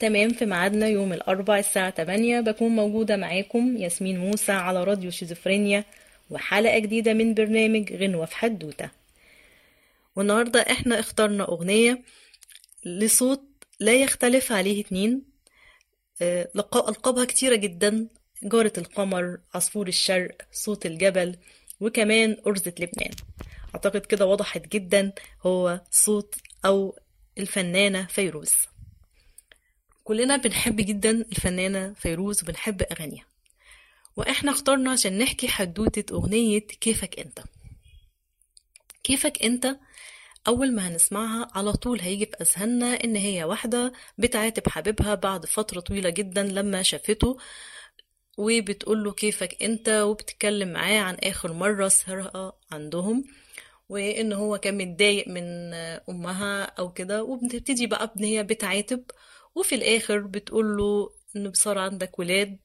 تمام في ميعادنا يوم الأربع الساعة 8 بكون موجودة معاكم ياسمين موسى على راديو شيزوفرينيا وحلقة جديدة من برنامج غنوة في حدوتة. والنهاردة إحنا اخترنا أغنية لصوت لا يختلف عليه اتنين. آه، لق- ألقابها كتيرة جدا. جارة القمر عصفور الشرق صوت الجبل وكمان أرزة لبنان. أعتقد كده وضحت جدا هو صوت أو الفنانة فيروز. كلنا بنحب جدا الفنانة فيروز وبنحب أغانيها. وإحنا اخترنا عشان نحكي حدوتة أغنية كيفك أنت. كيفك أنت؟ أول ما هنسمعها على طول هيجي في أذهاننا إن هي واحدة بتعاتب حبيبها بعد فترة طويلة جدا لما شافته وبتقوله كيفك أنت وبتتكلم معاه عن آخر مرة سهرها عندهم وإن هو كان متضايق من أمها أو كده. وبتبتدي بقى إن هي بتعاتب وفي الآخر بتقوله إن صار عندك ولاد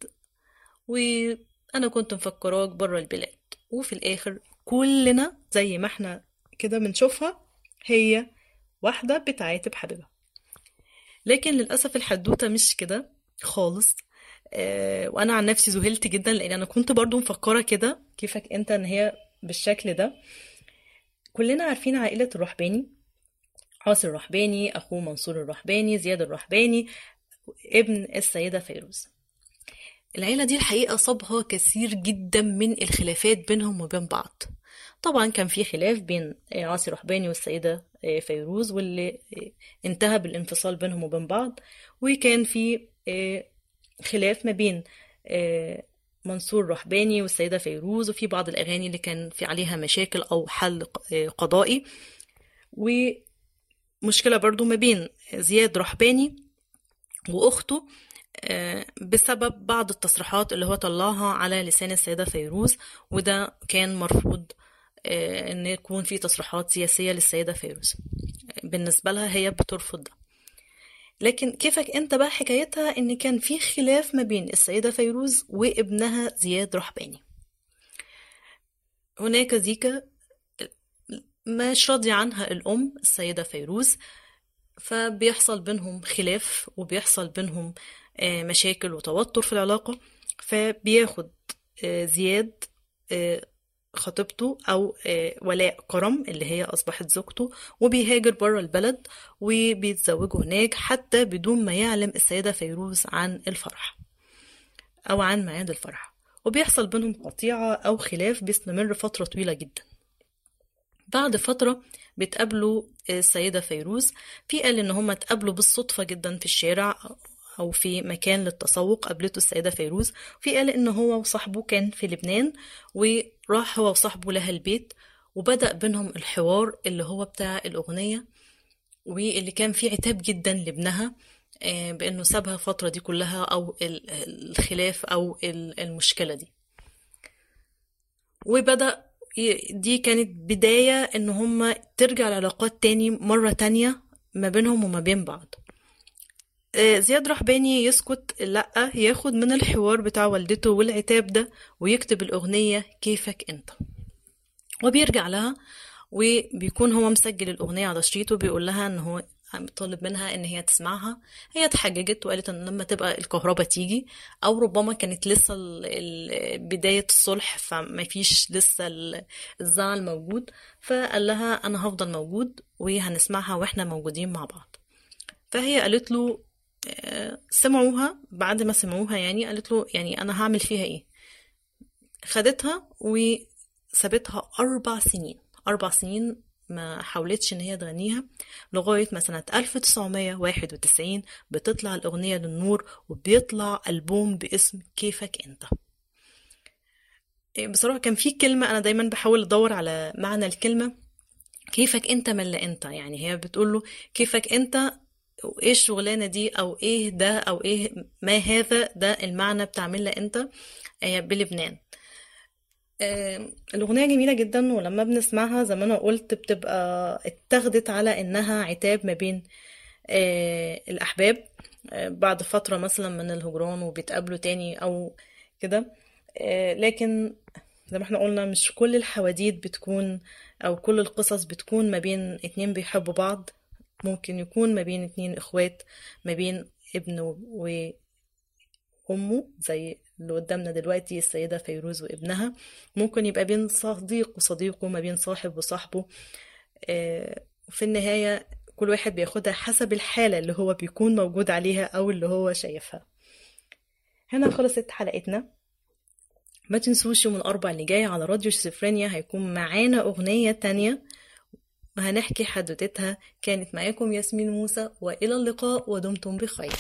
وأنا كنت مفكراك بره البلاد. وفي الآخر كلنا زي ما إحنا كده بنشوفها هي واحدة بتعاتب حبيبها. لكن للأسف الحدوتة مش كده خالص. آه، وأنا عن نفسي ذهلت جدا لأن أنا كنت برضو مفكرة كده كيفك أنت إن هي بالشكل ده. كلنا عارفين عائلة الرحباني عاصي الرحباني أخوه منصور الرحباني زياد الرحباني ابن السيدة فيروز. العيلة دي الحقيقة صابها كثير جدا من الخلافات بينهم وبين بعض. طبعا كان في خلاف بين عاصي رحباني والسيدة فيروز واللي انتهى بالانفصال بينهم وبين بعض وكان في خلاف ما بين منصور رحباني والسيدة فيروز وفي بعض الأغاني اللي كان في عليها مشاكل أو حل قضائي. ومشكلة برضو ما بين زياد رحباني وأخته آه، بسبب بعض التصريحات اللي هو طلعها على لسان السيدة فيروز وده كان مرفوض آه، إن يكون في تصريحات سياسية للسيدة فيروز. بالنسبة لها هي بترفض ده. لكن كيفك أنت بقى حكايتها إن كان في خلاف ما بين السيدة فيروز وابنها زياد رحباني؟ هناك زيكا مش راضية عنها الأم السيدة فيروز فبيحصل بينهم خلاف وبيحصل بينهم آه، مشاكل وتوتر في العلاقة فبياخد آه، زياد آه، خطيبته أو ولاء كرم اللي هي أصبحت زوجته وبيهاجر بره البلد وبيتزوجوا هناك حتى بدون ما يعلم السيدة فيروز عن الفرح أو عن ميعاد الفرح. وبيحصل بينهم قطيعة أو خلاف بيستمر فترة طويلة جدا. بعد فترة بيتقابلوا السيدة فيروز. في قال إن هما اتقابلوا بالصدفة جدا في الشارع أو في مكان للتسوق قابلته السيدة فيروز. في قال إن هو وصاحبه كان في لبنان وراح هو وصاحبه لها البيت وبدأ بينهم الحوار اللي هو بتاع الأغنية واللي كان فيه عتاب جدا لابنها آه، بأنه سابها الفترة دي كلها أو ال- الخلاف أو ال- المشكلة دي. وبدأ دي كانت بداية إن هما ترجع العلاقات تاني مرة تانية ما بينهم وما بين بعض. آه، زياد رحباني يسكت لأ ياخد من الحوار بتاع والدته والعتاب ده ويكتب الأغنية كيفك أنت. وبيرجع لها وبيكون هو مسجل الأغنية على شريطه بيقول لها إن هو طالب منها إن هي تسمعها. هي اتحججت وقالت إن لما تبقى الكهرباء تيجي أو ربما كانت لسه بداية الصلح فما فيش لسه ال- الزعل موجود. فقال لها أنا هفضل موجود وهنسمعها وإحنا موجودين مع بعض. فهي قالت له آه، سمعوها. بعد ما سمعوها يعني قالت له يعني أنا هعمل فيها إيه؟ خدتها وسابتها أربع سنين. أربع سنين ما حاولتش إن هي تغنيها لغاية ما سنة 1991 بتطلع الأغنية للنور وبيطلع ألبوم باسم كيفك أنت. إيه، بصراحة كان في كلمة أنا دايما بحاول أدور على معنى الكلمة كيفك أنت من لا أنت؟ يعني هي بتقوله كيفك أنت وإيه الشغلانة دي أو إيه ده أو إيه ما هذا ده المعنى أنت؟ آه، بلبنان. آه، الأغنية جميلة جدا ولما بنسمعها زي ما أنا قلت بتبقى اتاخدت على إنها عتاب ما بين آه، الأحباب آه، بعد فترة مثلا من الهجران وبيتقابلوا تاني أو كده. لكن زي ما إحنا قلنا مش كل الحواديت بتكون أو كل القصص بتكون ما بين اتنين بيحبوا بعض. ممكن يكون ما بين اتنين إخوات ما بين ابن وأمه زي اللي قدامنا دلوقتي السيدة فيروز وابنها. ممكن يبقى بين صديق وصديقه ما بين صاحب وصاحبه. آه، وفي النهاية كل واحد بياخدها حسب الحالة اللي هو بيكون موجود عليها أو اللي هو شايفها. هنا خلصت حلقتنا. ما تنسوش يوم الأربع اللي جاي على راديو شيزوفرينيا هيكون معانا أغنية تانية. وهنحكي حدوتتها. كانت معاكم ياسمين موسى وإلى اللقاء ودمتم بخير.